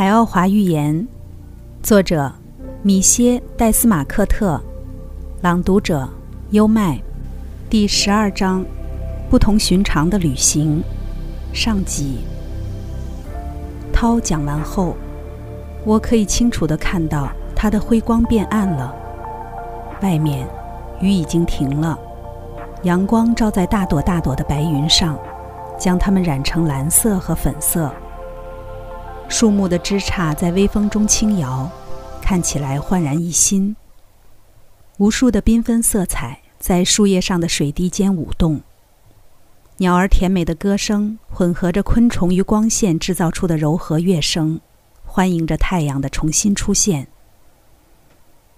海奥华寓言，作者米歇·戴斯马克特，朗读者优麦，第十二章：不同寻常的旅行，上集。涛讲完后，我可以清楚地看到它的辉光变暗了。外面雨已经停了，阳光照在大朵大朵的白云上，将它们染成蓝色和粉色。树木的枝杈在微风中轻摇，看起来焕然一新。无数的缤纷色彩在树叶上的水滴间舞动。鸟儿甜美的歌声混合着昆虫与光线制造出的柔和乐声，欢迎着太阳的重新出现。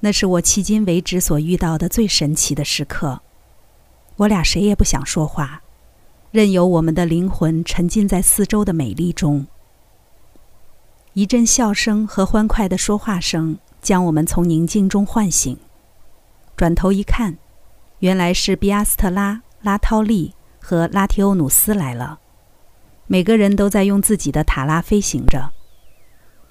那是我迄今为止所遇到的最神奇的时刻。我俩谁也不想说话，任由我们的灵魂沉浸在四周的美丽中。一阵笑声和欢快的说话声将我们从宁静中唤醒。转头一看，原来是比阿斯特拉、拉涛利和拉提欧努斯来了。每个人都在用自己的塔拉飞行着。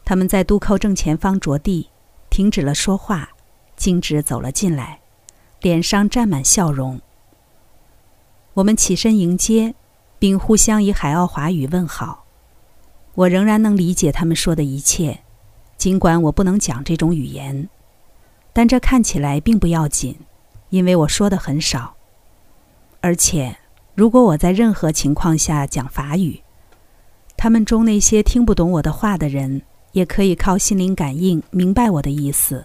他们在渡口正前方着地，停止了说话，径直走了进来，脸上沾满笑容。我们起身迎接，并互相以海奥华语问好。我仍然能理解他们说的一切，尽管我不能讲这种语言，但这看起来并不要紧，因为我说的很少。而且，如果我在任何情况下讲法语，他们中那些听不懂我的话的人也可以靠心灵感应明白我的意思。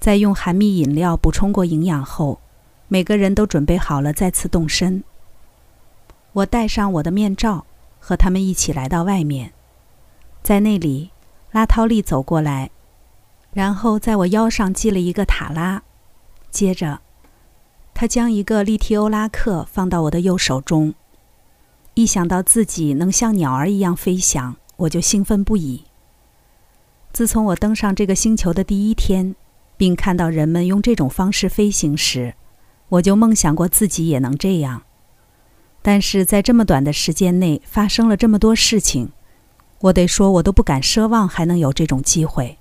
在用含蜜饮料补充过营养后，每个人都准备好了再次动身。我戴上我的面罩。和他们一起来到外面，在那里，拉涛利走过来，然后在我腰上系了一个塔拉，接着，他将一个利提欧拉克放到我的右手中。一想到自己能像鸟儿一样飞翔，我就兴奋不已。自从我登上这个星球的第一天，并看到人们用这种方式飞行时，我就梦想过自己也能这样。但是在这么短的时间内发生了这么多事情，我得说，我都不敢奢望还能有这种机会。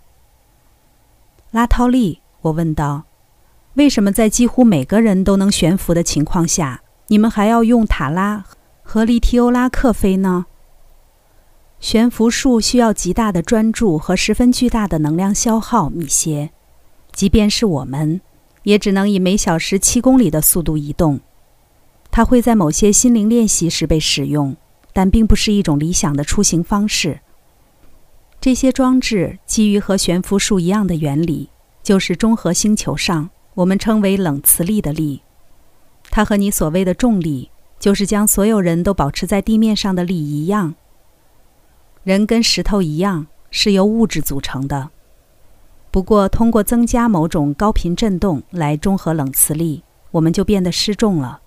拉涛利，我问道：“为什么在几乎每个人都能悬浮的情况下，你们还要用塔拉和利提欧拉克飞呢？”悬浮术需要极大的专注和十分巨大的能量消耗，米歇。即便是我们，也只能以每小时七公里的速度移动。它会在某些心灵练习时被使用，但并不是一种理想的出行方式。这些装置基于和悬浮术一样的原理，就是中和星球上我们称为冷磁力的力。它和你所谓的重力，就是将所有人都保持在地面上的力一样。人跟石头一样是由物质组成的，不过通过增加某种高频振动来中和冷磁力，我们就变得失重了。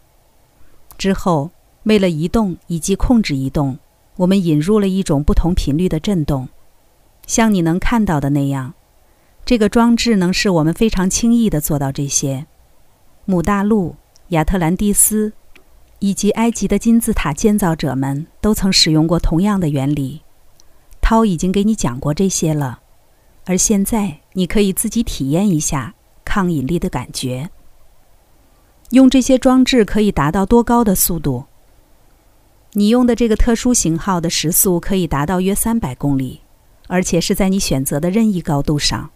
之后，为了移动以及控制移动，我们引入了一种不同频率的振动，像你能看到的那样。这个装置能使我们非常轻易地做到这些。姆大陆、亚特兰蒂斯以及埃及的金字塔建造者们都曾使用过同样的原理。涛已经给你讲过这些了，而现在你可以自己体验一下抗引力的感觉。用这些装置可以达到多高的速度？你用的这个特殊型号的时速可以达到约三百公里，而且是在你选择的任意高度上。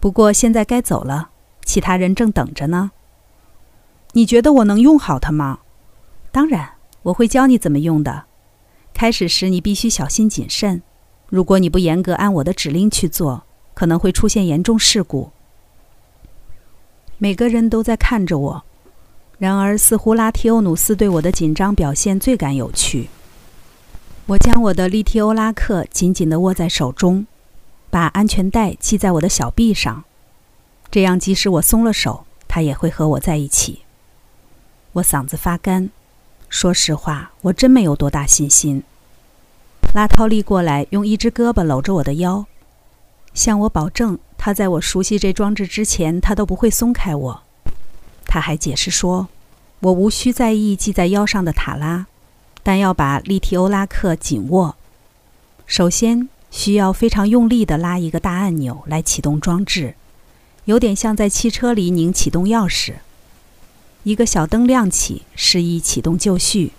不过现在该走了，其他人正等着呢。你觉得我能用好它吗？当然，我会教你怎么用的。开始时你必须小心谨慎，如果你不严格按我的指令去做，可能会出现严重事故。每个人都在看着我。然而，似乎拉提欧努斯对我的紧张表现最感有趣。我将我的利提欧拉克紧紧地握在手中，把安全带系在我的小臂上，这样即使我松了手，他也会和我在一起。我嗓子发干，说实话，我真没有多大信心。拉涛利过来，用一只胳膊搂着我的腰，向我保证，他在我熟悉这装置之前，他都不会松开我。他还解释说：“我无需在意系在腰上的塔拉，但要把利提欧拉克紧握。首先需要非常用力地拉一个大按钮来启动装置，有点像在汽车里拧启动钥匙。一个小灯亮起，示意启动就绪。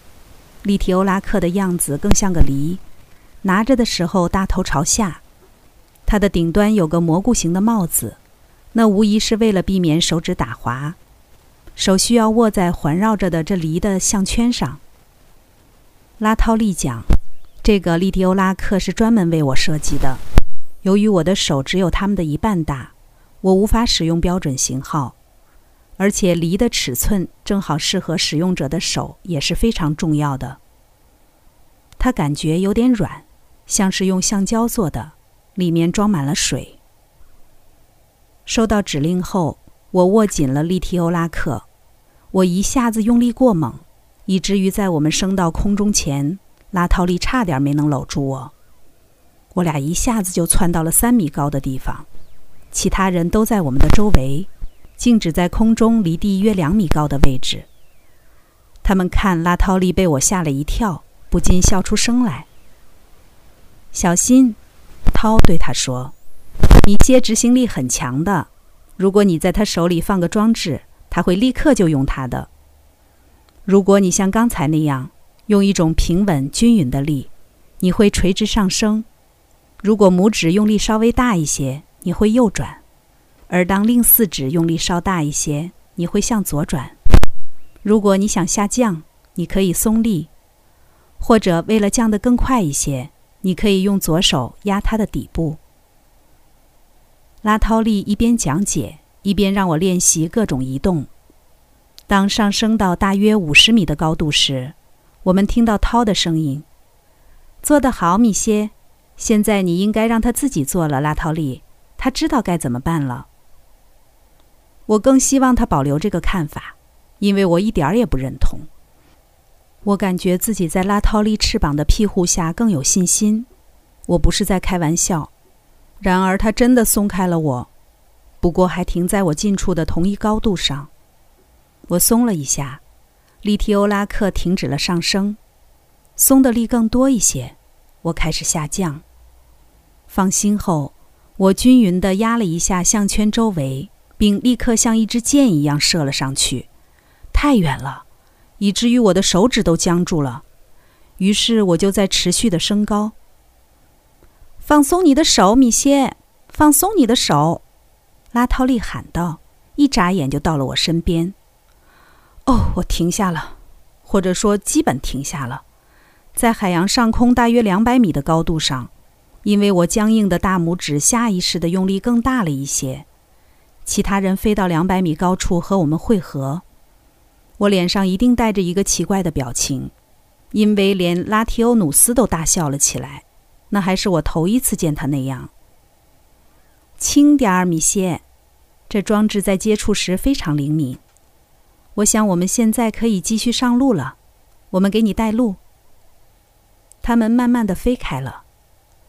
利提欧拉克的样子更像个梨，拿着的时候大头朝下。它的顶端有个蘑菇形的帽子，那无疑是为了避免手指打滑。手需要握在环绕着的这梨的项圈上。拉涛利讲，这个利迪欧拉克是专门为我设计的。由于我的手只有他们的一半大，我无法使用标准型号。而且梨的尺寸正好适合使用者的手，也是非常重要的。它感觉有点软，像是用橡胶做的，里面装满了水。收到指令后，我握紧了利提欧拉克，我一下子用力过猛，以至于在我们升到空中前，拉涛利差点没能搂住我。我俩一下子就窜到了三米高的地方，其他人都在我们的周围。静止在空中，离地约两米高的位置。他们看拉涛利被我吓了一跳，不禁笑出声来。小心，涛对他说：“你接执行力很强的，如果你在他手里放个装置，他会立刻就用它的。如果你像刚才那样用一种平稳均匀的力，你会垂直上升；如果拇指用力稍微大一些，你会右转。”而当另四指用力稍大一些，你会向左转。如果你想下降，你可以松力，或者为了降得更快一些，你可以用左手压它的底部。拉涛利一边讲解，一边让我练习各种移动。当上升到大约五十米的高度时，我们听到涛的声音：“做得好，米歇！现在你应该让他自己做了。”拉涛利，他知道该怎么办了。我更希望他保留这个看法，因为我一点儿也不认同。我感觉自己在拉涛利翅膀的庇护下更有信心。我不是在开玩笑。然而他真的松开了我，不过还停在我近处的同一高度上。我松了一下，利提欧拉克停止了上升，松的力更多一些。我开始下降。放心后，我均匀地压了一下项圈周围。并立刻像一支箭一样射了上去，太远了，以至于我的手指都僵住了。于是我就在持续的升高。放松你的手，米歇！放松你的手！拉涛利喊道，一眨眼就到了我身边。哦，我停下了，或者说基本停下了，在海洋上空大约两百米的高度上，因为我僵硬的大拇指下意识的用力更大了一些。其他人飞到两百米高处和我们汇合，我脸上一定带着一个奇怪的表情，因为连拉提欧努斯都大笑了起来。那还是我头一次见他那样。轻点儿，米歇，这装置在接触时非常灵敏。我想我们现在可以继续上路了。我们给你带路。他们慢慢的飞开了，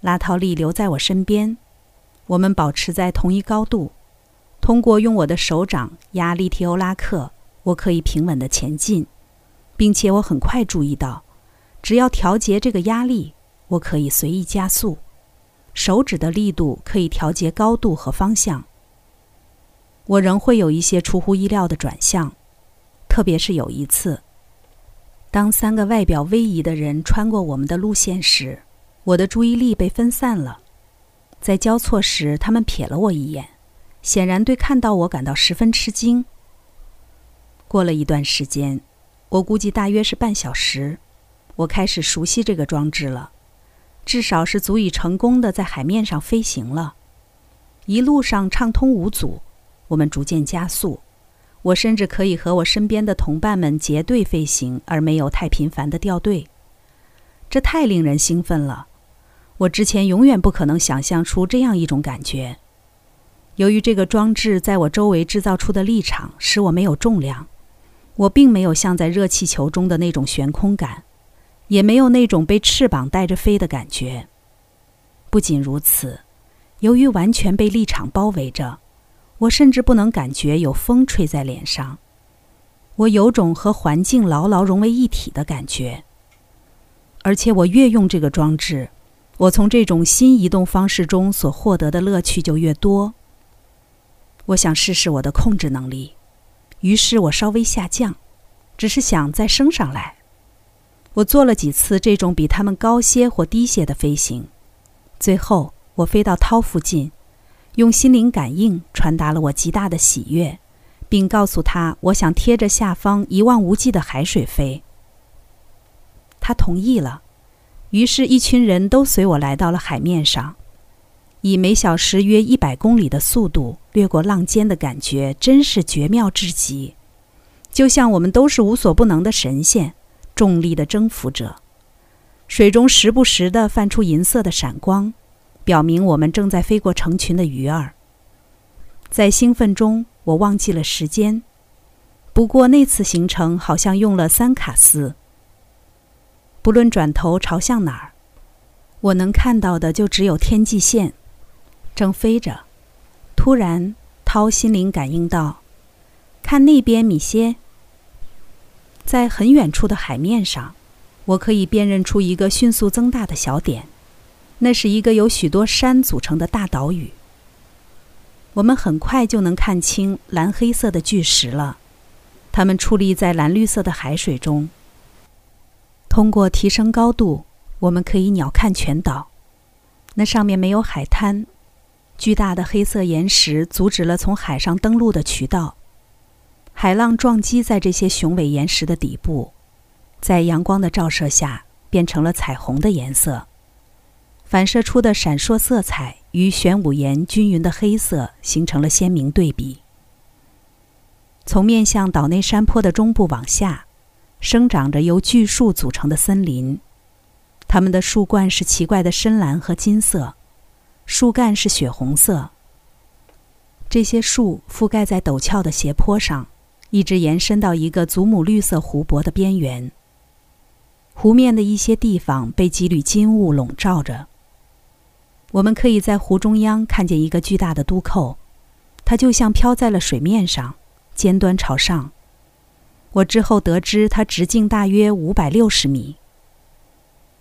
拉陶利留在我身边，我们保持在同一高度。通过用我的手掌压利提欧拉克，我可以平稳地前进，并且我很快注意到，只要调节这个压力，我可以随意加速。手指的力度可以调节高度和方向。我仍会有一些出乎意料的转向，特别是有一次，当三个外表威仪的人穿过我们的路线时，我的注意力被分散了。在交错时，他们瞥了我一眼。显然对看到我感到十分吃惊。过了一段时间，我估计大约是半小时，我开始熟悉这个装置了，至少是足以成功的在海面上飞行了。一路上畅通无阻，我们逐渐加速，我甚至可以和我身边的同伴们结队飞行，而没有太频繁的掉队。这太令人兴奋了，我之前永远不可能想象出这样一种感觉。由于这个装置在我周围制造出的力场使我没有重量，我并没有像在热气球中的那种悬空感，也没有那种被翅膀带着飞的感觉。不仅如此，由于完全被力场包围着，我甚至不能感觉有风吹在脸上。我有种和环境牢牢融为一体的感觉。而且我越用这个装置，我从这种新移动方式中所获得的乐趣就越多。我想试试我的控制能力，于是我稍微下降，只是想再升上来。我做了几次这种比他们高些或低些的飞行，最后我飞到涛附近，用心灵感应传达了我极大的喜悦，并告诉他我想贴着下方一望无际的海水飞。他同意了，于是，一群人都随我来到了海面上，以每小时约一百公里的速度掠过浪尖的感觉真是绝妙至极，就像我们都是无所不能的神仙。重力的征服者，水中时不时地泛出银色的闪光，表明我们正在飞过成群的鱼儿。在兴奋中，我忘记了时间。不过那次行程好像用了三卡斯。不论转头朝向哪儿，我能看到的就只有天际线。正飞着，突然，涛心灵感应到：“看那边，米歇。”在很远处的海面上，我可以辨认出一个迅速增大的小点，那是一个由许多山组成的大岛屿。我们很快就能看清蓝黑色的巨石了，它们矗立在蓝绿色的海水中。通过提升高度，我们可以鸟瞰全岛。那上面没有海滩，巨大的黑色岩石阻止了从海上登陆的渠道。海浪撞击在这些雄伟岩石的底部，在阳光的照射下变成了彩虹的颜色。反射出的闪烁色彩与玄武岩均匀的黑色形成了鲜明对比。从面向岛内山坡的中部往下，生长着由巨树组成的森林，它们的树冠是奇怪的深蓝和金色，树干是血红色。这些树覆盖在陡峭的斜坡上。一直延伸到一个祖母绿色湖泊的边缘。湖面的一些地方被几缕金雾笼罩着。我们可以在湖中央看见一个巨大的都扣，它就像飘在了水面上，尖端朝上。我之后得知它直径大约五百六十米。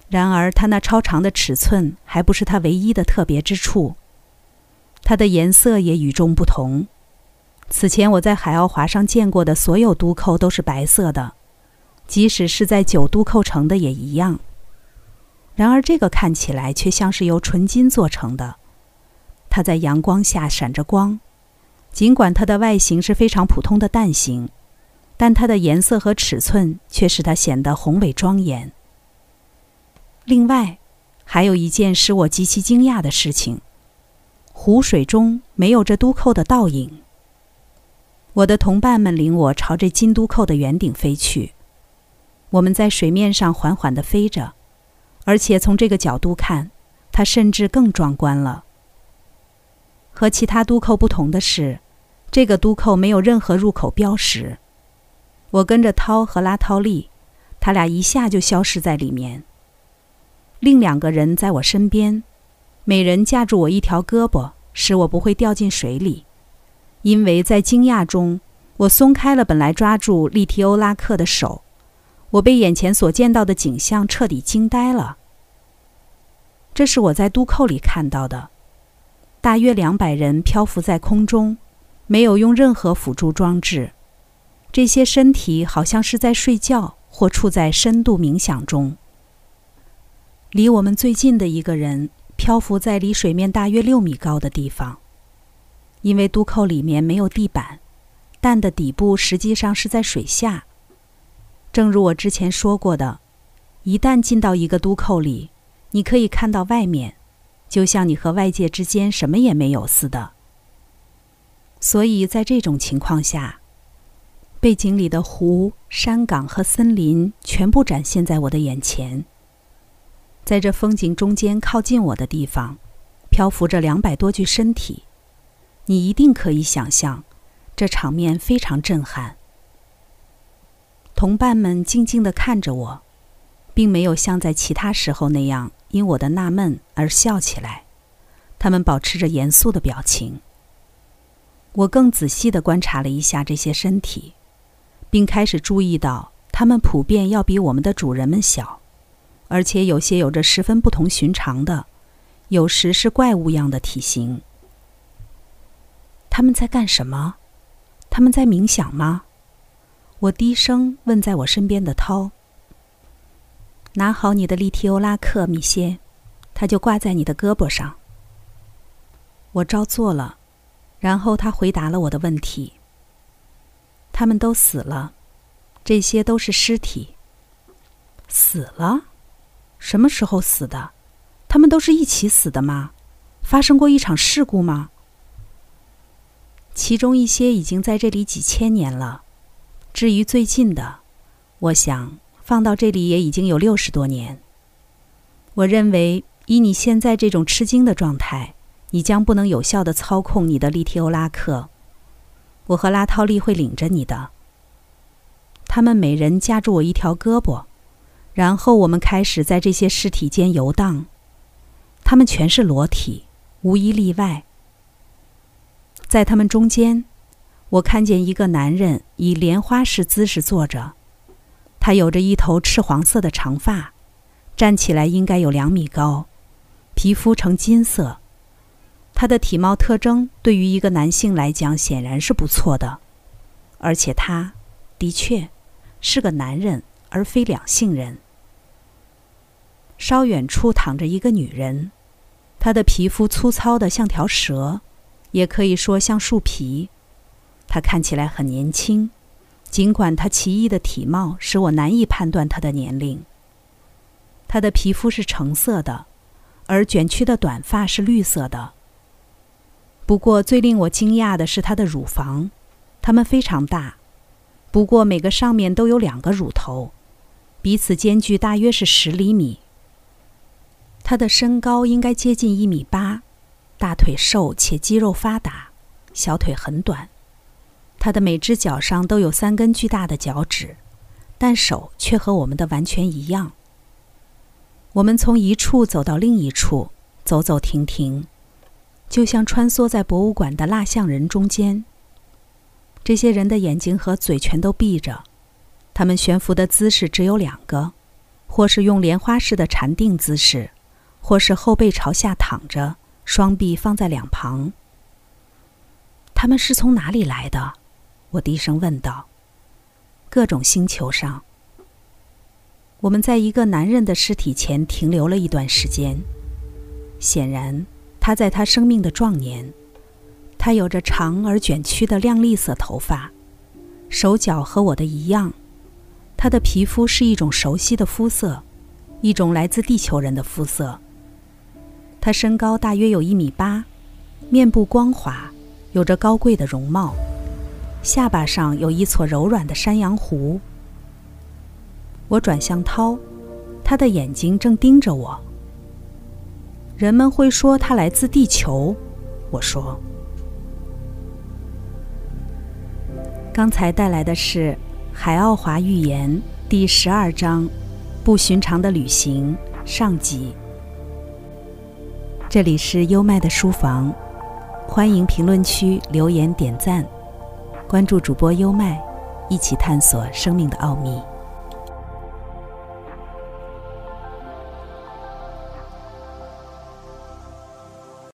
然而，它那超长的尺寸还不是它唯一的特别之处，它的颜色也与众不同。此前我在海奥华上见过的所有都扣都是白色的，即使是在九都扣城的也一样。然而这个看起来却像是由纯金做成的，它在阳光下闪着光。尽管它的外形是非常普通的蛋形，但它的颜色和尺寸却使它显得宏伟庄严。另外，还有一件使我极其惊讶的事情：湖水中没有这都扣的倒影。我的同伴们领我朝着金都扣的圆顶飞去。我们在水面上缓缓地飞着，而且从这个角度看，它甚至更壮观了。和其他都扣不同的是，这个都扣没有任何入口标识。我跟着涛和拉涛利，他俩一下就消失在里面。另两个人在我身边，每人架住我一条胳膊，使我不会掉进水里。因为在惊讶中，我松开了本来抓住利提欧拉克的手，我被眼前所见到的景象彻底惊呆了。这是我在都扣里看到的，大约两百人漂浮在空中，没有用任何辅助装置，这些身体好像是在睡觉或处在深度冥想中。离我们最近的一个人漂浮在离水面大约六米高的地方。因为都扣里面没有地板，蛋的底部实际上是在水下。正如我之前说过的，一旦进到一个都扣里，你可以看到外面，就像你和外界之间什么也没有似的。所以在这种情况下，背景里的湖、山岗和森林全部展现在我的眼前。在这风景中间靠近我的地方，漂浮着两百多具身体。你一定可以想象，这场面非常震撼。同伴们静静地看着我，并没有像在其他时候那样因我的纳闷而笑起来，他们保持着严肃的表情。我更仔细地观察了一下这些身体，并开始注意到，它们普遍要比我们的主人们小，而且有些有着十分不同寻常的，有时是怪物样的体型。他们在干什么？他们在冥想吗？我低声问在我身边的涛。拿好你的利提欧拉克，米歇，它就挂在你的胳膊上。我照做了，然后他回答了我的问题。他们都死了，这些都是尸体。死了？什么时候死的？他们都是一起死的吗？发生过一场事故吗？其中一些已经在这里几千年了。至于最近的，我想放到这里也已经有六十多年。我认为，以你现在这种吃惊的状态，你将不能有效的操控你的利提欧拉克。我和拉涛利会领着你的。他们每人夹住我一条胳膊。然后我们开始在这些尸体间游荡，他们全是裸体，无一例外。在他们中间，我看见一个男人以莲花式姿势坐着，他有着一头赤黄色的长发，站起来应该有两米高，皮肤呈金色。他的体貌特征对于一个男性来讲显然是不错的，而且他的确是个男人，而非两性人。稍远处躺着一个女人，她的皮肤粗糙的像条蛇，也可以说像树皮。他看起来很年轻，尽管他奇异的体貌使我难以判断他的年龄。他的皮肤是橙色的，而卷曲的短发是绿色的。不过最令我惊讶的是他的乳房，它们非常大，不过每个上面都有两个乳头，彼此间距大约是十厘米。他的身高应该接近一米八，大腿瘦且肌肉发达，小腿很短。他的每只脚上都有三根巨大的脚趾，但手却和我们的完全一样。我们从一处走到另一处，走走停停，就像穿梭在博物馆的蜡像人中间。这些人的眼睛和嘴全都闭着，他们悬浮的姿势只有两个，或是用莲花式的禅定姿势。或是后背朝下躺着，双臂放在两旁。他们是从哪里来的？我低声问道。各种星球上。我们在一个男人的尸体前停留了一段时间。显然，他在他生命的壮年。他有着长而卷曲的亮丽色头发，手脚和我的一样。他的皮肤是一种熟悉的肤色，一种来自地球人的肤色。他身高大约有一米八，面部光滑，有着高贵的容貌，下巴上有一撮柔软的山羊胡。我转向涛，他的眼睛正盯着我。人们会说他来自地球，我说。刚才带来的是《海奥华寓言》第十二章《不寻常的旅行》上集。这里是优麦的书房，欢迎评论区留言点赞，关注主播优麦，一起探索生命的奥秘。